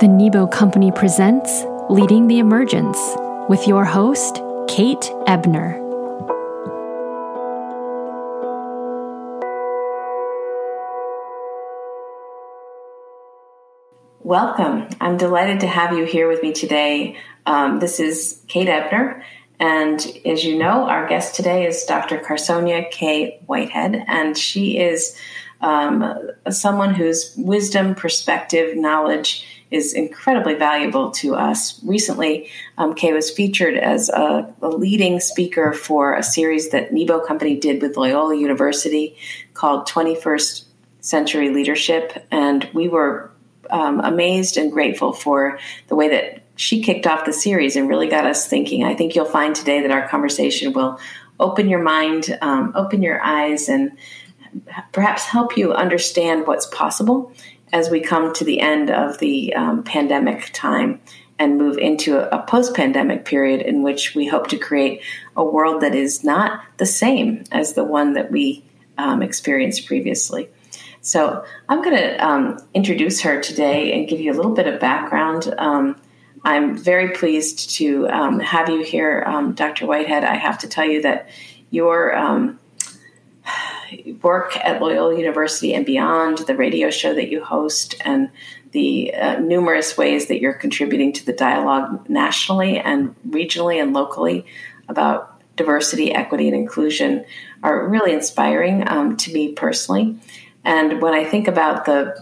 The Nebo Company presents Leading the Emergence with your host, Kate Ebner. Welcome. I'm delighted to have you here with me today. Um, this is Kate Ebner, and as you know, our guest today is Dr. Karsonya K. Whitehead, and she is um, someone whose wisdom, perspective, knowledge is incredibly valuable to us. Recently, um, Kaye was featured as a, a, leading speaker for a series that Nebo Company did with Loyola University called 21st Century Leadership. And we were um, amazed and grateful for the way that she kicked off the series and really got us thinking. I think you'll find today that our conversation will open your mind, um, open your eyes, and perhaps help you understand what's possible as we come to the end of the um, pandemic time and move into a, a post pandemic period in which we hope to create a world that is not the same as the one that we um, experienced previously. So, I'm going to um, introduce her today and give you a little bit of background. Um, I'm very pleased to um, have you here, um, Dr. Whitehead. I have to tell you that your work at Loyola University and beyond, the radio show that you host, and the uh, numerous ways that you're contributing to the dialogue nationally and regionally and locally about diversity, equity, and inclusion are really inspiring um, to me personally. And when I think about the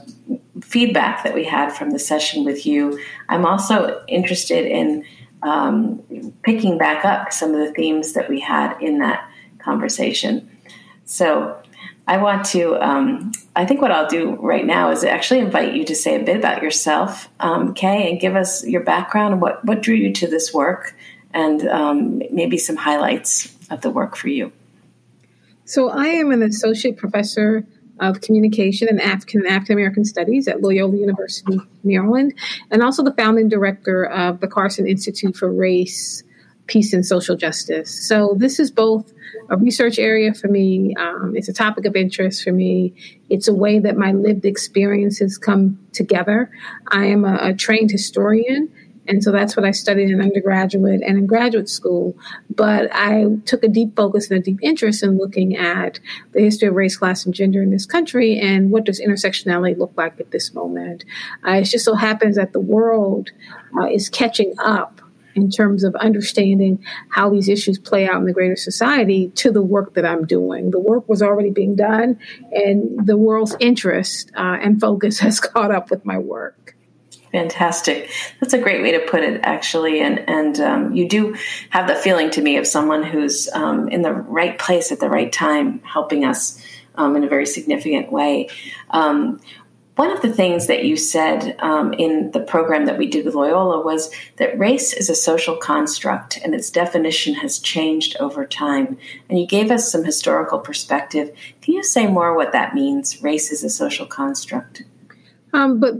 feedback that we had from the session with you, I'm also interested in um, picking back up some of the themes that we had in that conversation. So I want to, um, I think what I'll do right now is actually invite you to say a bit about yourself, um, Kaye, and give us your background and what, what drew you to this work and um, maybe some highlights of the work for you. So, I am an associate professor of communication and African and African American studies at Loyola University, Maryland, and also the founding director of the Karson Institute for Race, Peace, and Social Justice. So, this is both a research area for me. Um, it's a topic of interest for me. It's a way that my lived experiences come together. I am a, a trained historian. And so that's what I studied in undergraduate and in graduate school. But I took a deep focus and a deep interest in looking at the history of race, class, and gender in this country and what does intersectionality look like at this moment. Uh, it just so happens that the world uh, is catching up in terms of understanding how these issues play out in the greater society to the work that I'm doing. The work was already being done, and the world's interest uh, and focus has caught up with my work. Fantastic. That's a great way to put it, actually. And and um, you do have the feeling to me of someone who's um, in the right place at the right time, helping us um, in a very significant way. Um, one of the things that you said um, in the program that we did with Loyola was that race is a social construct and its definition has changed over time. And you gave us some historical perspective. Can you say more what that means? Race is a social construct. Um, but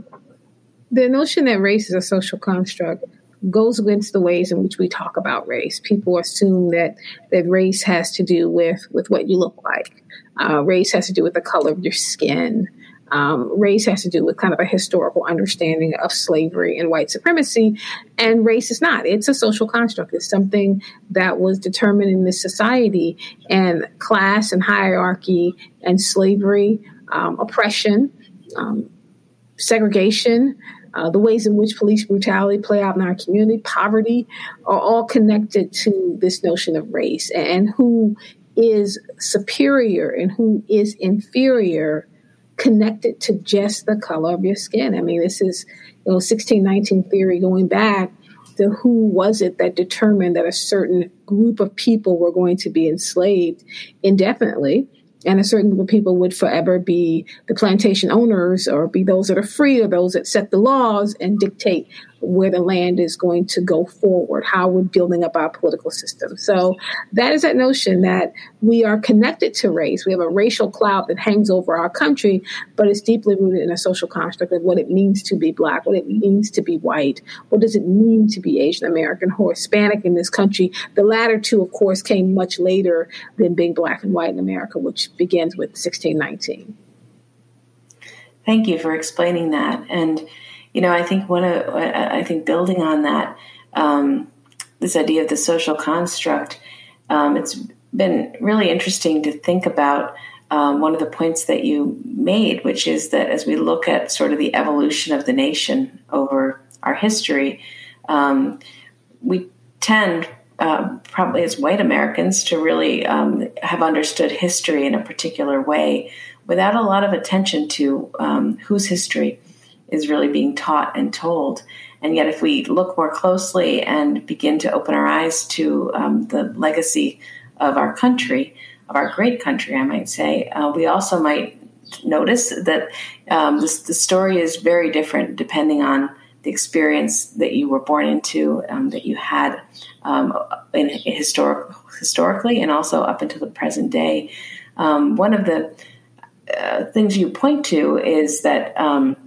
the notion that race is a social construct goes against the ways in which we talk about race. People assume that that race has to do with with what you look like. Uh, race has to do with the color of your skin. Um, race has to do with kind of a historical understanding of slavery and white supremacy, and race is not. It's a social construct. It's something that was determined in this society, and class and hierarchy and slavery, um, oppression, um, segregation. Uh, the ways in which police brutality play out in our community, poverty, are all connected to this notion of race and who is superior and who is inferior connected to just the color of your skin. I mean, this is you know 1619 theory going back to who was it that determined that a certain group of people were going to be enslaved indefinitely and a certain group of people would forever be the plantation owners or be those that are free or those that set the laws and dictate where the land is going to go forward, how we're building up our political system. So that is that notion that we are connected to race. We have a racial cloud that hangs over our country, but it's deeply rooted in a social construct of what it means to be black, what it means to be white, what does it mean to be Asian American or Hispanic in this country. The latter two, of course, came much later than being black and white in America, which begins with 1619. Thank you for explaining that. And you know, I think one of I think building on that um, this idea of the social construct, um, it's been really interesting to think about. Um, one of the points that you made, which is that as we look at sort of the evolution of the nation over our history, um, we tend uh, probably as white Americans to really um, have understood history in a particular way without a lot of attention to um, whose history is really being taught and told. And yet, if we look more closely and begin to open our eyes to um, the legacy of our country, of our great country, I might say, uh, we also might notice that um, this, the story is very different depending on the experience that you were born into, um, that you had um, in historic, historically, and also up until the present day. Um, one of the uh, things you point to is that um,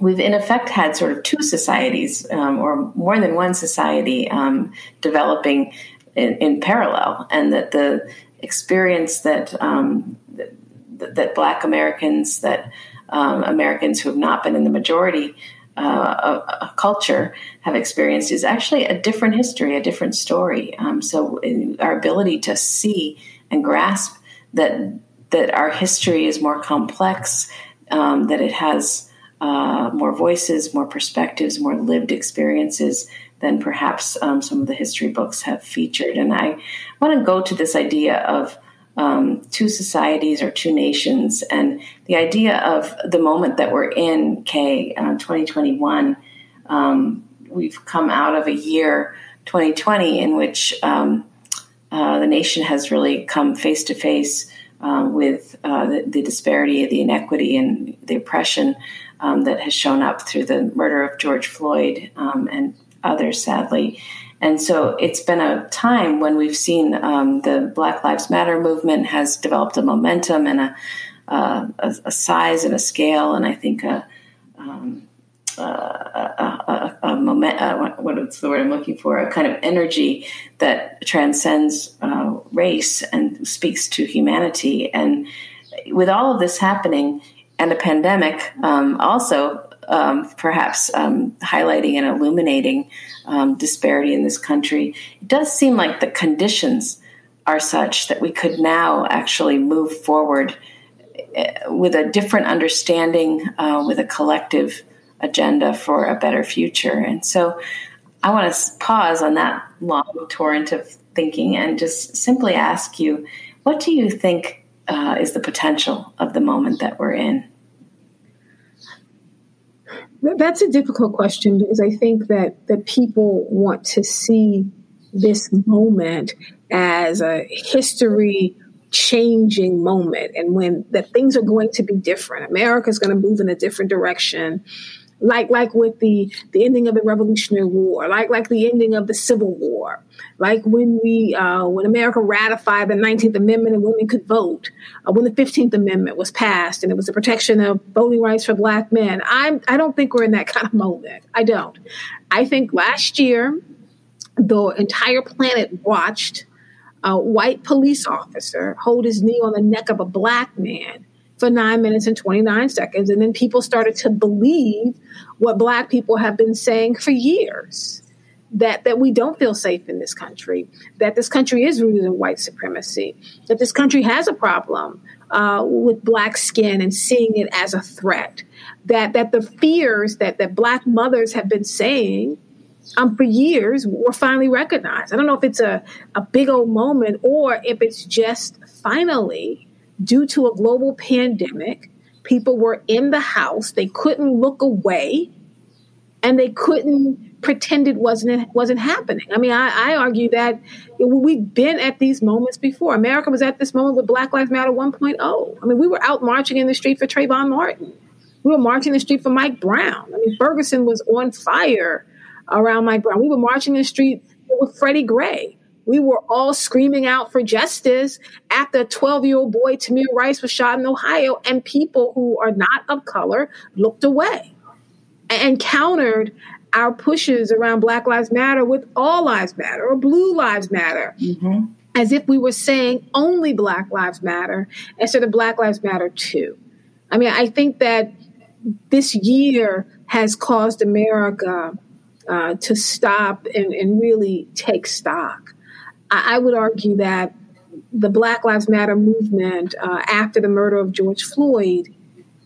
we've in effect had sort of two societies um, or more than one society um, developing in, in, parallel, and that the experience that um, that, that, Black Americans, that um, Americans who have not been in the majority uh, a, a, culture have experienced is actually a different history, a different story. Um, so, our ability to see and grasp that that our history is more complex, um, that it has uh, more voices, more perspectives, more lived experiences than perhaps um, some of the history books have featured. And I want to go to this idea of um, two societies or two nations and the idea of the moment that we're in, Kaye, uh, 2021. Um, we've come out of a year, 2020, in which um, uh, the nation has really come face to face with uh, the, the, disparity, the inequity, and the oppression um, that has shown up through the murder of George Floyd um, and others, sadly. And so it's been a time when we've seen um, the Black Lives Matter movement has developed a momentum and a, uh, a, a, size and a scale, and I think a, um, a, a, a moment, uh, what's the word I'm looking for? A kind of energy that transcends uh, race and speaks to humanity. And with all of this happening, and a pandemic um, also um, perhaps um, highlighting and illuminating um, disparity in this country. It does seem like the conditions are such that we could now actually move forward eh, with a different understanding, uh, with a collective agenda for a better future. And so I want to pause on that long torrent of thinking and just simply ask you what do you think uh, is the potential of the moment that we're in? That's a difficult question because I think that that people want to see this moment as a history changing moment and when that things are going to be different. America's going to move in a different direction like like with the the ending of the Revolutionary War, like like the ending of the Civil War, like when we uh, when America ratified the Nineteenth Amendment and women could vote, uh, when the Fifteenth Amendment was passed and it was the protection of voting rights for Black men. I'm I don't think we're in that kind of moment. I don't. I think last year the entire planet watched a white police officer hold his knee on the neck of a black man for nine minutes and 29 seconds. And then people started to believe what Black people have been saying for years that, that we don't feel safe in this country, that this country is rooted in white supremacy, that this country has a problem uh, with Black skin and seeing it as a threat, that, that the fears that, that Black mothers have been saying um, for years were finally recognized. I don't know if it's a, a big old moment or if it's just finally due to a global pandemic, people were in the house, they couldn't look away, and they couldn't pretend it wasn't wasn't happening. I mean, I, I argue that we've been at these moments before. America was at this moment with Black Lives Matter 1.0. I mean, we were out marching in the street for Trayvon Martin. We were marching in the street for Mike Brown. I mean, Ferguson was on fire around Mike Brown. We were marching in the street with Freddie Gray. We were all screaming out for justice after a 12 year old boy, Tamir Rice, was shot in Ohio, and people who are not of color looked away and countered our pushes around Black Lives Matter with All Lives Matter or Blue Lives Matter. Mm-hmm. As if we were saying only Black Lives Matter instead of Black Lives Matter too. I mean, I think that this year has caused America uh, to stop and, and, really take stock. I, I, would argue that the Black Lives Matter movement uh, after the murder of George Floyd,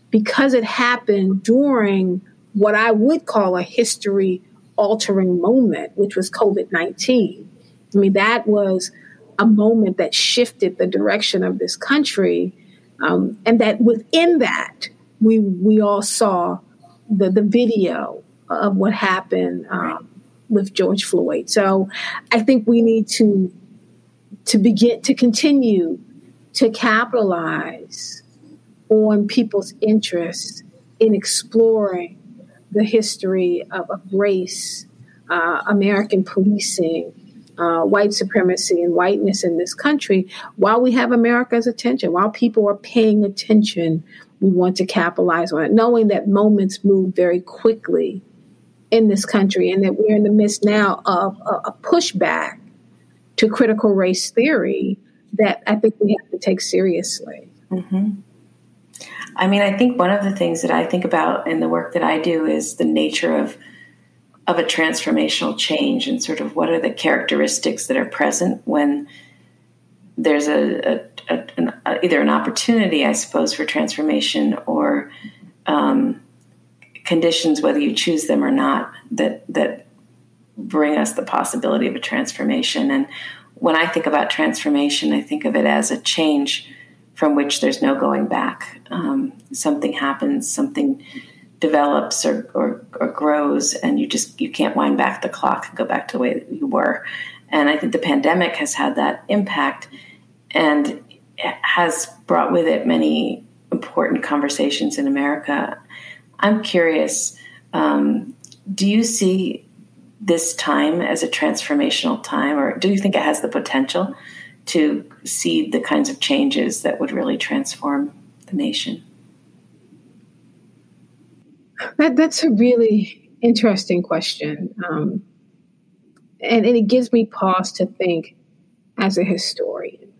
because it happened during what I would call a history altering moment, which was COVID 19. I mean, that was a moment that shifted the direction of this country. Um, and that within that, we, we all saw the, the video of what happened um, with George Floyd. So I think we need to to begin to continue to capitalize on people's interest in exploring the history of, of race, uh, American policing, uh, white supremacy, and whiteness in this country, while we have America's attention, while people are paying attention, we want to capitalize on it, knowing that moments move very quickly in this country and that we're in the midst now of a, a pushback to critical race theory that I think we have to take seriously. Mm-hmm. I mean, I think one of the things that I think about in the work that I do is the nature of of a transformational change and sort of what are the characteristics that are present when there's a, a, a an, either an opportunity, I suppose, for transformation or um, conditions, whether you choose them or not, that that bring us the possibility of a transformation. And when I think about transformation, I think of it as a change from which there's no going back. Um, something happens, something develops or, or, or, grows, and you just you can't wind back the clock and go back to the way that you were. And I think the pandemic has had that impact, and has brought with it many important conversations in America. I'm curious. Um, do you see this time as a transformational time, or do you think it has the potential to see the kinds of changes that would really transform the nation? That, that's a really interesting question. Um, and, and it gives me pause to think as a historian.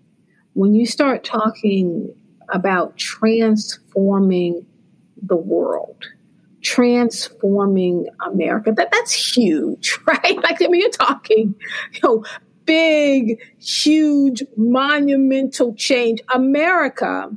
When you start talking about transforming the world, transforming America. That that's huge, right? Like I mean, you're talking, you know, big, huge, monumental change. America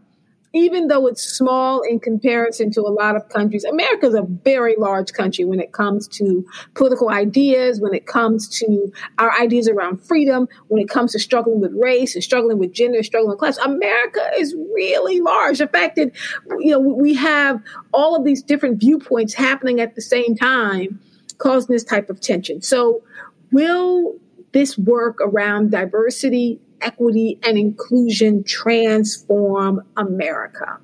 even though it's small in comparison to a lot of countries, America is a very large country when it comes to political ideas, when it comes to our ideas around freedom, when it comes to struggling with race and struggling with gender, struggling with class. America is really large. The fact that you know we have all of these different viewpoints happening at the same time causing this type of tension. So, will this work around diversity, equity and inclusion transform America?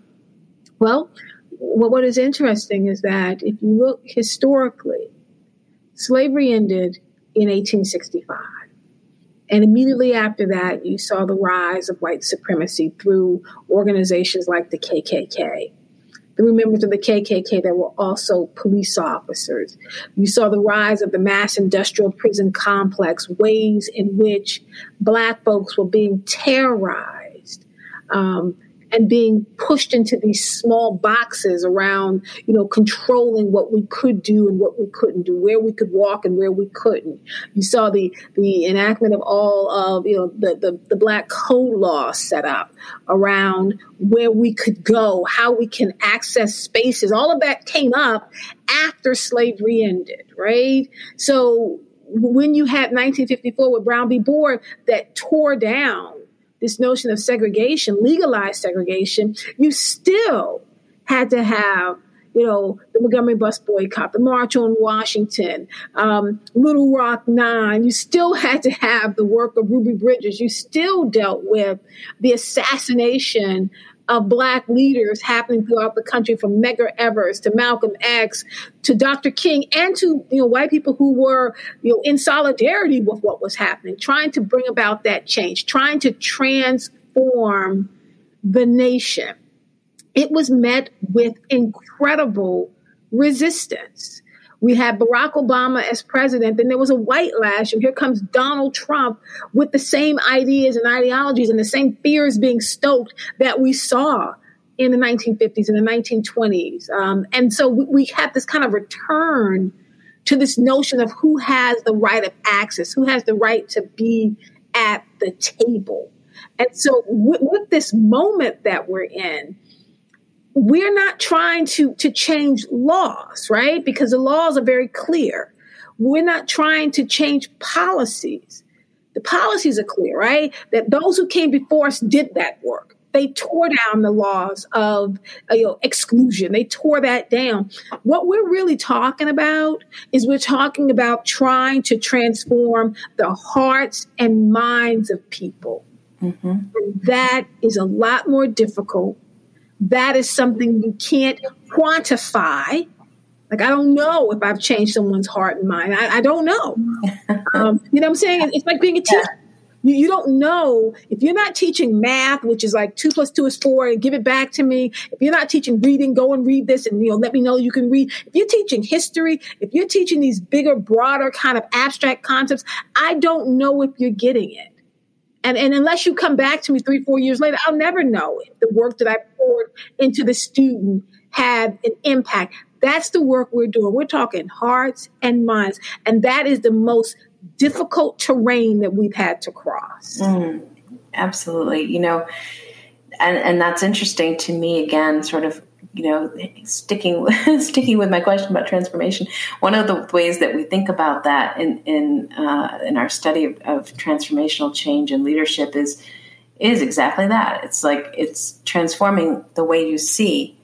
Well, what is interesting is that if you look historically, slavery ended in 1865. And immediately after that, you saw the rise of white supremacy through organizations like the KKK. Were members of the KKK that were also police officers. You saw the rise of the mass industrial prison complex, ways in which black folks were being terrorized. Um, and being pushed into these small boxes around, you know, controlling what we could do and what we couldn't do, where we could walk and where we couldn't. You saw the the enactment of all of you know the the, the black code law set up around where we could go, how we can access spaces. All of that came up after slavery ended, right? So when you had 1954 with Brown v. Board that tore down this notion of segregation, legalized segregation, you still had to have you know, the Montgomery bus boycott, the March on Washington, um, Little Rock Nine. You still had to have the work of Ruby Bridges. You still dealt with the assassination of black leaders happening throughout the country from Medgar Evers to Malcolm X to Dr. King and to you know white people who were you know in solidarity with what was happening, trying to bring about that change, trying to transform the nation. It was met with incredible resistance. We had Barack Obama as president, then there was a white lash, and here comes Donald Trump with the same ideas and ideologies and the same fears being stoked that we saw in the 1950s and the 1920s. Um, and so we, we have this kind of return to this notion of who has the right of access, who has the right to be at the table. And so with, with this moment that we're in, we're not trying to to change laws, right? Because the laws are very clear. We're not trying to change policies. The policies are clear, right? That those who came before us did that work. They tore down the laws of uh, you know, exclusion. They tore that down. What we're really talking about is we're talking about trying to transform the hearts and minds of people. Mm-hmm. And that is a lot more difficult. That is something you can't quantify like I don't know if I've changed someone's heart and mind. I, I don't know. um, you know what I'm saying? It's like being a teacher. You, you don't know if you're not teaching math, which is like two plus two is four, and give it back to me. If you're not teaching reading, go and read this, and you know let me know you can read. If you're teaching history, if you're teaching these bigger, broader kind of abstract concepts, I don't know if you're getting it. And, and unless you come back to me three, four years later, I'll never know if the work that I poured into the student had an impact. That's the work we're doing. We're talking hearts and minds. And that is the most difficult terrain that we've had to cross. Mm, absolutely. You know, and, and that's interesting to me again, sort of, you know, sticking sticking with my question about transformation. One of the ways that we think about that in in uh, in our study of, of transformational change and leadership is is exactly that. It's like it's transforming the way you see,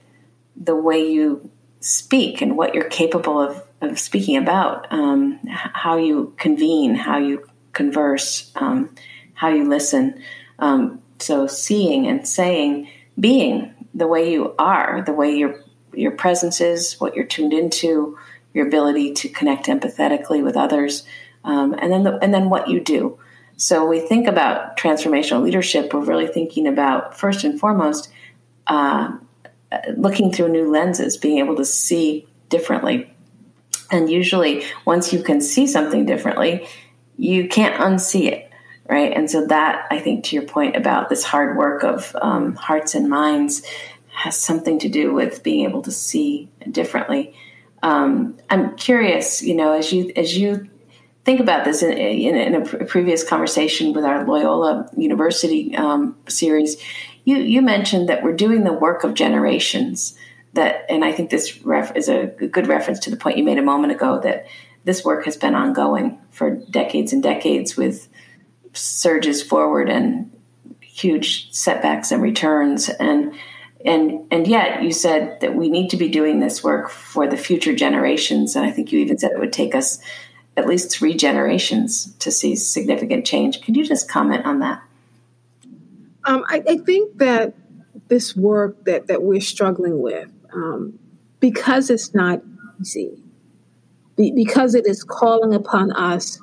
the way you speak and what you're capable of, of speaking about, um, how you convene, how you converse, um, how you listen. Um, so seeing and saying, being the way you are, the way your your presence is, what you're tuned into, your ability to connect empathetically with others, um, and then the, and then what you do. So we think about transformational leadership. We're really thinking about first and foremost uh, looking through new lenses, being able to see differently. And usually, once you can see something differently, you can't unsee it, right? And so, that I think to your point about this hard work of um, hearts and minds has something to do with being able to see differently. Um, I'm curious, you know, as you as you think about this in, in, in a previous conversation with our Loyola University um, series, you you mentioned that we're doing the work of generations. That, and I think this ref is a good reference to the point you made a moment ago that this work has been ongoing for decades and decades with surges forward and huge setbacks and returns. And and and yet you said that we need to be doing this work for the future generations. And i think you even said it would take us at least three generations to see significant change. Could you just comment on that? Um, I, I, think that this work that, that we're struggling with, um, because it's not easy, be, because it is calling upon us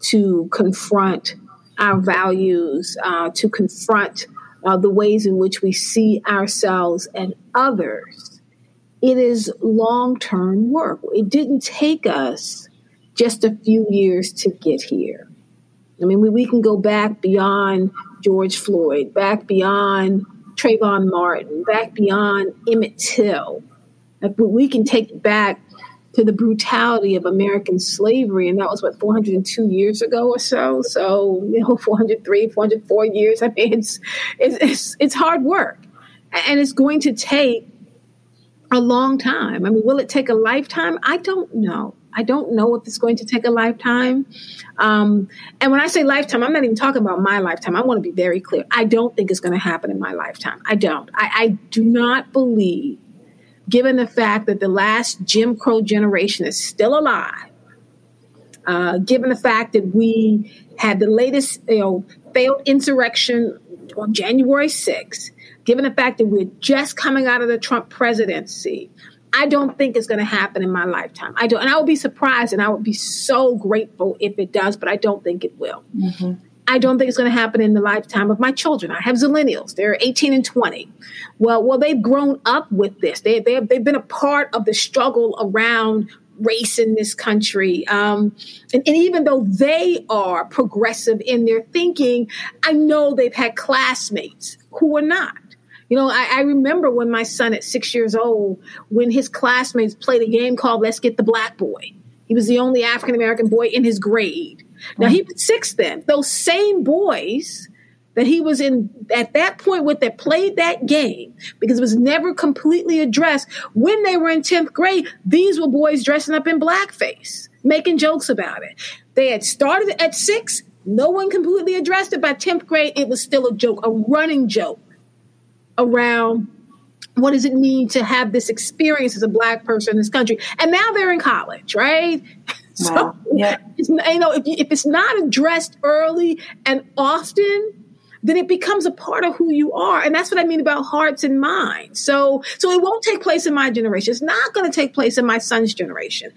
to confront our values, uh, to confront uh, the ways in which we see ourselves and others, it is long term work. It didn't take us just a few years to get here. I mean, we, we can go back beyond George Floyd, back beyond Trayvon Martin, back beyond Emmett Till. Like we can take back to the brutality of American slavery, and that was what 402 years ago or so. So you know, 403, 404 years. I mean, it's it's it's, hard work, and it's going to take a long time. I mean, will it take a lifetime? I don't know. I don't know if it's going to take a lifetime. Um, and when I say lifetime, I'm not even talking about my lifetime. I want to be very clear. I don't think it's going to happen in my lifetime. I don't. I, I do not believe, given the fact that the last Jim Crow generation is still alive, uh, given the fact that we had the latest, you know, failed insurrection on January 6th, given the fact that we're just coming out of the Trump presidency, I don't think it's going to happen in my lifetime. I don't, and I would be surprised, and I would be so grateful if it does, but I don't think it will. Mm-hmm. I don't think it's going to happen in the lifetime of my children. I have zillennials; they're 18 and 20. Well, well, they've grown up with this. They they they've been a part of the struggle around race in this country. Um, and, and, even though they are progressive in their thinking, I know they've had classmates who are not You know, I, I, remember when my son at six years old, when his classmates played a game called Let's Get the Black Boy. He was the only African American boy in his grade. Now he was six then. Those same boys that he was in at that point with that played that game because it was never completely addressed. When they were in 10th grade these were boys dressing up in blackface making jokes about it. They had started at six. No one completely addressed it. By 10th grade it was still a joke a running joke around what does it mean to have this experience as a black person in this country. And now they're in college right wow. so yeah. you know if, if it's not addressed early and often then it becomes a part of who you are. And that's what I mean about hearts and minds. So, so it won't take place in my generation. It's not going to take place in my son's generation.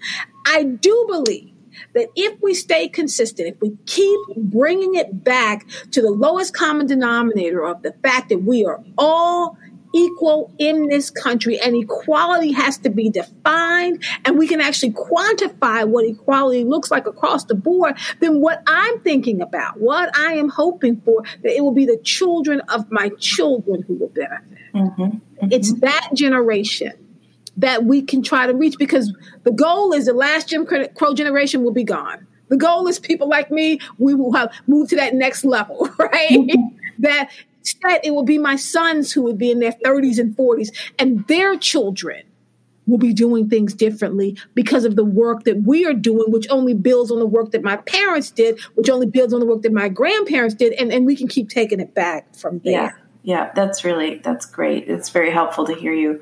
I do believe that if we stay consistent, if we keep bringing it back to the lowest common denominator of the fact that we are all equal in this country and equality has to be defined and we can actually quantify what equality looks like across the board, then what I'm thinking about, what I am hoping for, that it will be the children of my children who will benefit. Mm-hmm. Mm-hmm. It's that generation that we can try to reach because the goal is the last Jim Crow generation will be gone. The goal is people like me, we will have moved to that next level, right? Mm-hmm. that Instead, it will be my sons who would be in their 30s and 40s, and their children will be doing things differently because of the work that we are doing, which only builds on the work that my parents did, which only builds on the work that my grandparents did, and, and we can keep taking it back from there. Yeah, yeah, that's really that's great. It's very helpful to hear you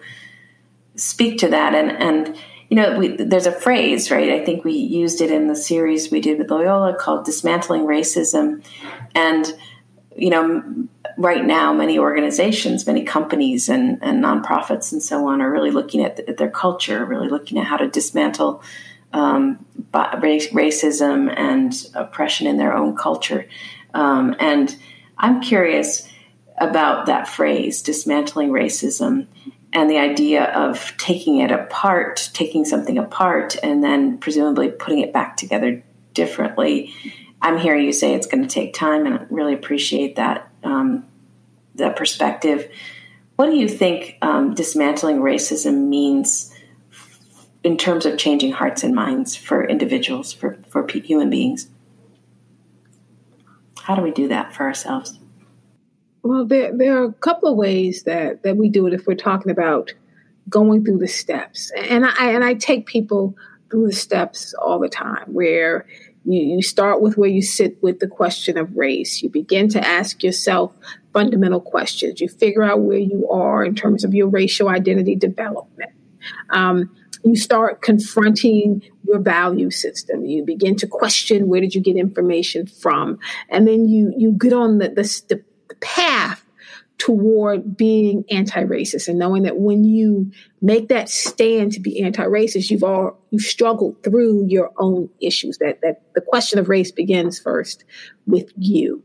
speak to that, and and you know, we, there's a phrase, right? I think we used it in the series we did with Loyola called dismantling racism, and you know right now, many organizations, many companies, and, and nonprofits and so on are really looking at, at their culture, really looking at how to dismantle um, racism and oppression in their own culture. Um, and I'm curious about that phrase, dismantling racism, and the idea of taking it apart, taking something apart, and then presumably putting it back together differently. I'm hearing you say it's going to take time, and I really appreciate that um, that perspective. What do you think um, dismantling racism means in terms of changing hearts and minds for individuals, for, for human beings? How do we do that for ourselves? Well, there, there are a couple of ways that, that we do it if we're talking about going through the steps. And I, and I take people through the steps all the time where you, you start with where you sit with the question of race. You begin to ask yourself fundamental questions. You figure out where you are in terms of your racial identity development. Um, you start confronting your value system. You begin to question where did you get information from, and then you you get on the the, the path toward being anti-racist and knowing that when you make that stand to be anti-racist you've all you've struggled through your own issues that that the question of race begins first with you.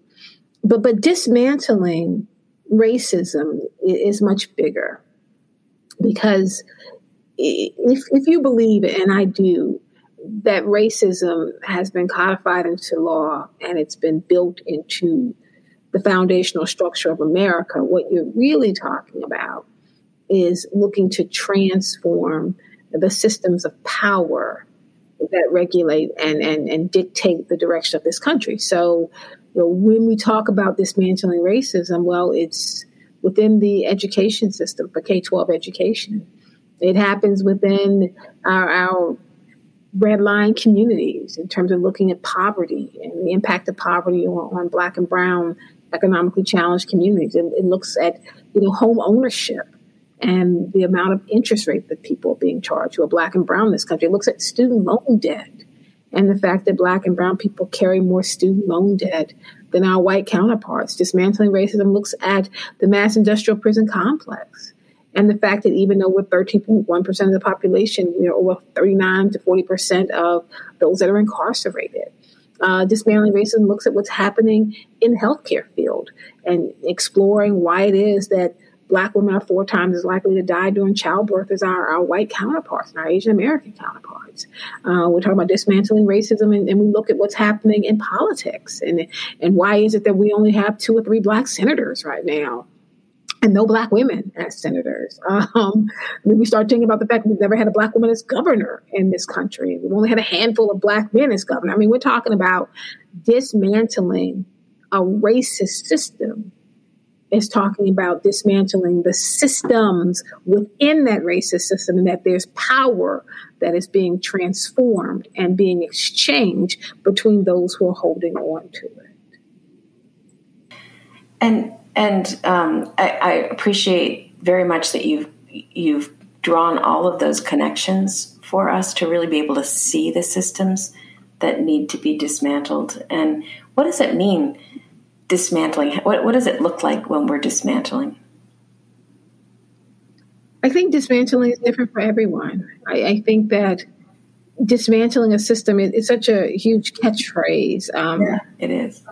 But but dismantling racism is much bigger because if if you believe and I do that racism has been codified into law and it's been built into the foundational structure of America, what you're really talking about is looking to transform the systems of power that regulate and, and, and dictate the direction of this country. So, you know, when we talk about dismantling racism, well, it's within the education system for K 12 education. It happens within our, our red line communities in terms of looking at poverty and the impact of poverty on, on Black and Brown economically challenged communities. and it looks at you know home ownership and the amount of interest rate that people are being charged who are black and brown in this country. It looks at student loan debt and the fact that black and brown people carry more student loan debt than our white counterparts. Dismantling racism looks at the mass industrial prison complex and the fact that even though we're 13.1% of the population, we're over 39 to 40% of those that are incarcerated. Uh, dismantling racism looks at what's happening in the healthcare field and exploring why it is that black women are four times as likely to die during childbirth as our, our white counterparts and our Asian American counterparts. Uh, we're talking about dismantling racism and, and, we look at what's happening in politics and, and why is it that we only have two or three black senators right now. And no black women as senators. Um, we start thinking about the fact we've never had a black woman as governor in this country. We've only had a handful of black men as governor. I mean, we're talking about dismantling a racist system. Is talking about dismantling the systems within that racist system and that there's power that is being transformed and being exchanged between those who are holding on to it. And and um, I, I, appreciate very much that you've you've drawn all of those connections for us to really be able to see the systems that need to be dismantled. And what does it mean, dismantling? What, what does it look like when we're dismantling? I think dismantling is different for everyone. I, I think that dismantling a system is, is, such a huge catchphrase. Um, yeah, it is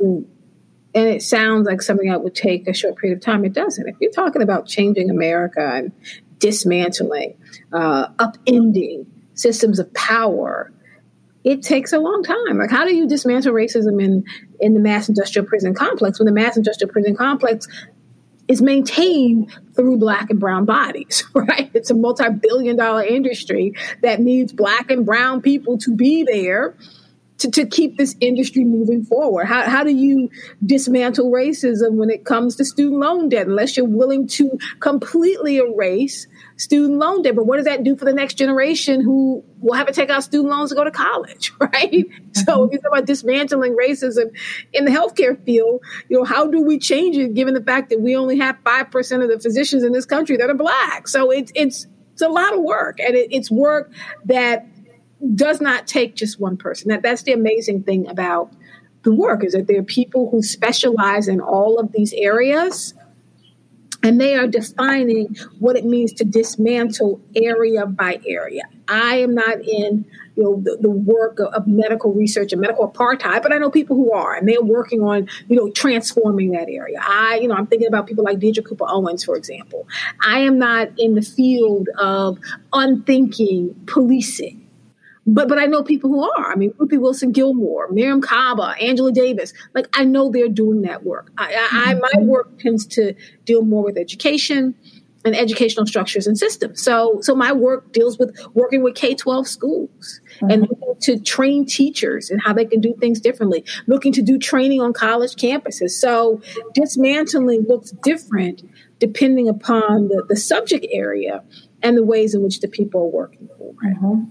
and it sounds like something that would take a short period of time. It doesn't. If you're talking about changing America and dismantling, uh, upending systems of power, it takes a long time. Like, how do you dismantle racism in in the mass industrial prison complex when the mass industrial prison complex is maintained through black and brown bodies, right? It's a multi-billion dollar industry that needs black and brown people to be there to, to keep this industry moving forward? How, how do you dismantle racism when it comes to student loan debt unless you're willing to completely erase student loan debt? But what does that do for the next generation who will have to take out student loans to go to college, right? Mm-hmm. So if you talk about dismantling racism in the healthcare field, you know, how do we change it given the fact that we only have 5% of the physicians in this country that are black? So it's, it's, it's a lot of work and it, it's work that does not take just one person. That that's the amazing thing about the work is that there are people who specialize in all of these areas and they are defining what it means to dismantle area by area. I am not in you know the, the work of, of, medical research and medical apartheid, but I know people who are, and they're working on you know transforming that area. I you know I'm thinking about people like Deirdre Cooper Owens, for example. I am not in the field of unthinking policing. But but I know people who are. I mean, Ruthie Wilson Gilmore, Mariame Kaba, Angela Davis. Like I know they're doing that work. I, I, I my mm-hmm. work tends to deal more with education and educational structures and systems. So so my work deals with working with K twelve schools mm-hmm. and to train teachers and how they can do things differently. Looking to do training on college campuses. So dismantling looks different depending upon the, the subject area and the ways in which the people are working for Mm-hmm.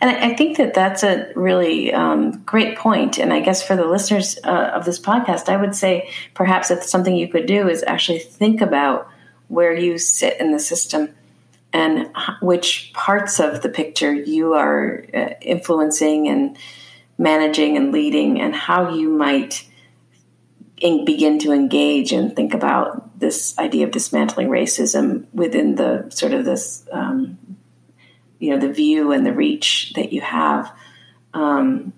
And I think that that's a really um, great point. And I guess for the listeners uh, of this podcast, I would say perhaps it's something you could do is actually think about where you sit in the system and which parts of the picture you are uh, influencing and managing and leading, and how you might in, begin to engage and think about this idea of dismantling racism within the sort of this um, you know the view and the reach that you have. Um,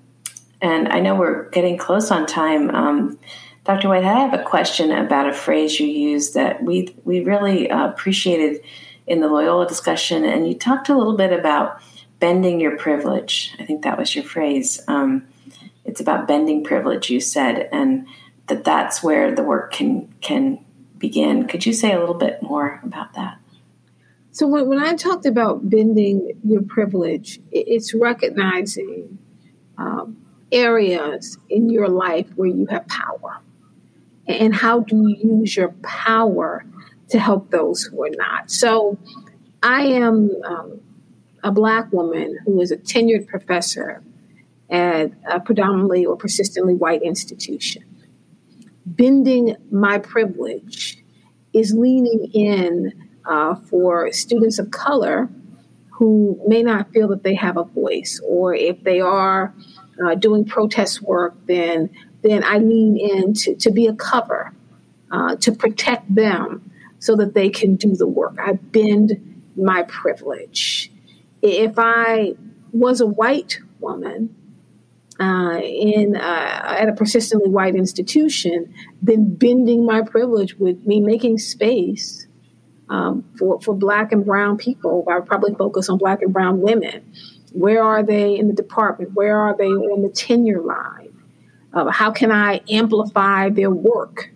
and i know we're getting close on time. Um, dr whitehead i have a question about a phrase you used that we we really uh, appreciated in the loyola discussion. And you talked a little bit about bending your privilege. I think that was your phrase. Um, it's about bending privilege you said and that that's where the work can can begin could you say a little bit more about that so when, when I talked about bending your privilege, it's recognizing um, areas in your life where you have power, and how do you use your power to help those who are not. So I am um, a black woman who is a tenured professor at a predominantly or persistently white institution. Bending my privilege is leaning in uh, for students of color who may not feel that they have a voice, or if they are uh, doing protest work, then then I lean in to, to be a cover uh, to protect them so that they can do the work. I bend my privilege. If I was a white woman uh, in uh, at a persistently white institution, then bending my privilege with me making space um, for, for black and brown people. I probably focus on black and brown women. Where are they in the department? Where are they on the tenure line? Uh, how can I amplify their work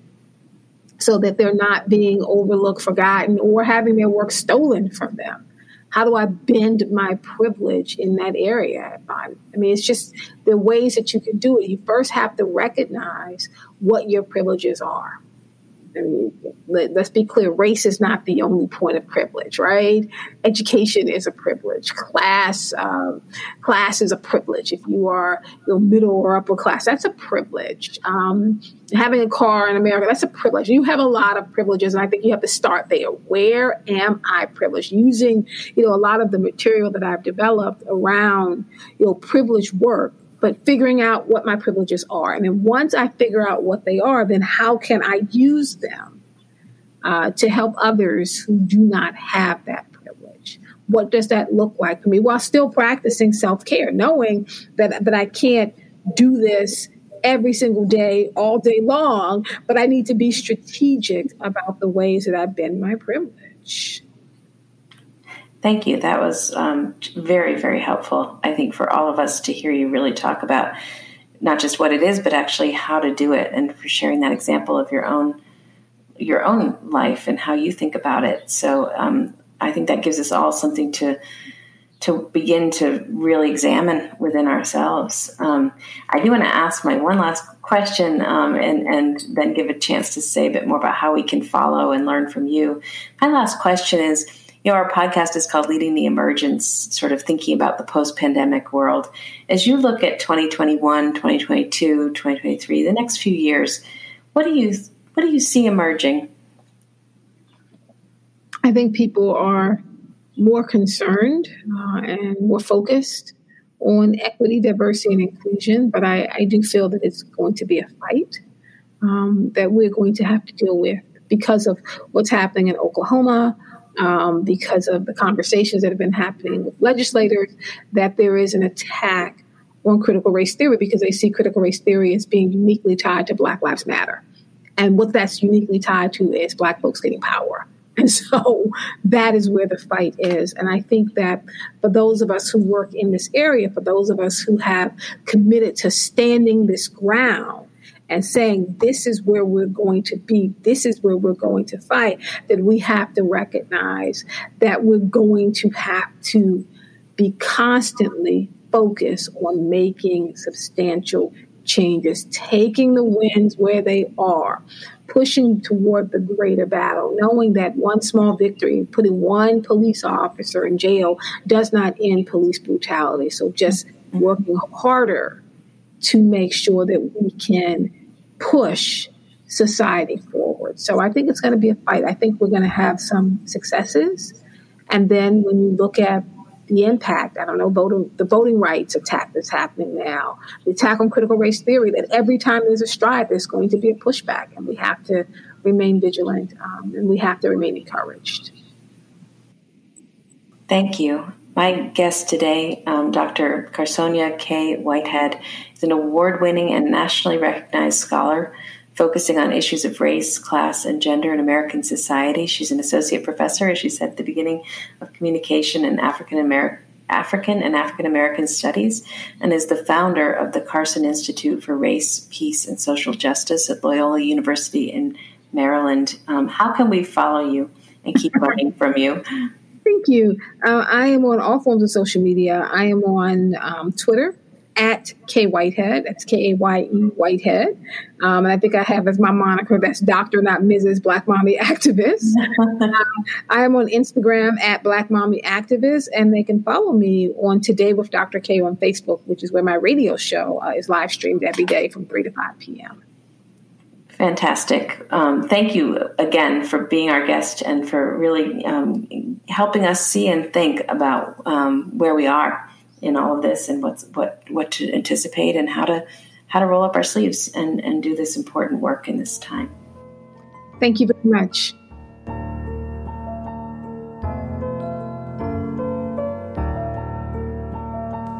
so that they're not being overlooked, forgotten, or having their work stolen from them? How do I bend my privilege in that area? I mean, it's just the ways that you can do it. You first have to recognize what your privileges are. I mean, let, us be clear race is not the only point of privilege, right? Education is a privilege. Class, um, class is a privilege. If you are you know, middle or upper class, that's a privilege. Um, having a car in America, that's a privilege. You have a lot of privileges, and I think you have to start there. Where am I privileged? Using, you know, a lot of the material that I've developed around, you know, privilege work but figuring out what my privileges are. And then once I figure out what they are, then how can I use them uh, to help others who do not have that privilege? What does that look like for me while still practicing self care, knowing that, that I can't do this every single day, all day long, but I need to be strategic about the ways that I bend my privilege. Thank you. That was um, very, very helpful, I think, for all of us to hear you really talk about not just what it is, but actually how to do it, and for sharing that example of your own your own life and how you think about it. So um, I think that gives us all something to to begin to really examine within ourselves. Um, I do want to ask my one last question um, and, and then give a chance to say a bit more about how we can follow and learn from you. My last question is you know, our podcast is called Leading the Emergence, sort of thinking about the post pandemic world. As you look at 2021, 2022, 2023, the next few years, what do you what do you see emerging? I think people are more concerned uh, and more focused on equity, diversity, and inclusion, but I, I do feel that it's going to be a fight um, that we're going to have to deal with because of what's happening in Oklahoma, um, because of the conversations that have been happening with legislators, that there is an attack on critical race theory because they see critical race theory as being uniquely tied to Black Lives Matter. And what that's uniquely tied to is Black folks getting power. And so that is where the fight is. And I think that for those of us who work in this area, for those of us who have committed to standing this ground, and saying this is where we're going to be, this is where we're going to fight, that we have to recognize that we're going to have to be constantly focused on making substantial changes, taking the wins where they are, pushing toward the greater battle, knowing that one small victory, putting one police officer in jail, does not end police brutality. So just mm-hmm. working harder to make sure that we can push society forward. So I think it's going to be a fight. I think we're going to have some successes. And then when you look at the impact, I don't know, voting, the voting rights attack that's happening now, the attack on critical race theory, that every time there's a stride, there's going to be a pushback. And we have to remain vigilant um, and we have to remain encouraged. Thank you. My guest today, um, Dr. Karsonya Kaye Whitehead, is an award winning and nationally recognized scholar focusing on issues of race, class, and gender in American society. She's an associate professor, as she said at the beginning, of communication and African American. African and African American Studies, and is the founder of the Karson Institute for Race, Peace, and Social Justice at Loyola University in Maryland. Um, how can we follow you and keep learning from you? Thank you. Uh, I am on all forms of social media. I am on um, Twitter at Kaye Whitehead. That's K A Y E Whitehead. Um, and I think I have as my moniker that's Dr. not Mrs. Black Mommy Activist. um, I am on Instagram at Black Mommy Activist, and they can follow me on Today with Dr. Kaye on Facebook, which is where my radio show uh, is live streamed every day from 3 to 5 p.m. Fantastic. Um, thank you again for being our guest and for really um, helping us see and think about um, where we are in all of this and what's what what to anticipate and how to how to roll up our sleeves and, and do this important work in this time. Thank you very much.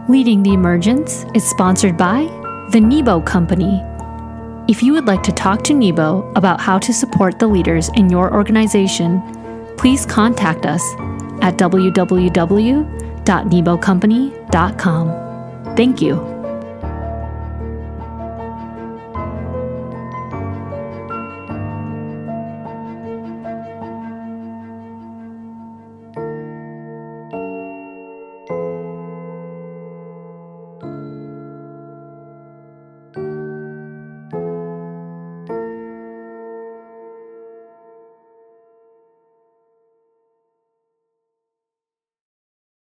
Leading the Emergence is sponsored by The Nebo Company if you would like to talk to Nebo about how to support the leaders in your organization, please contact us at www.nebocompany.com. Thank you.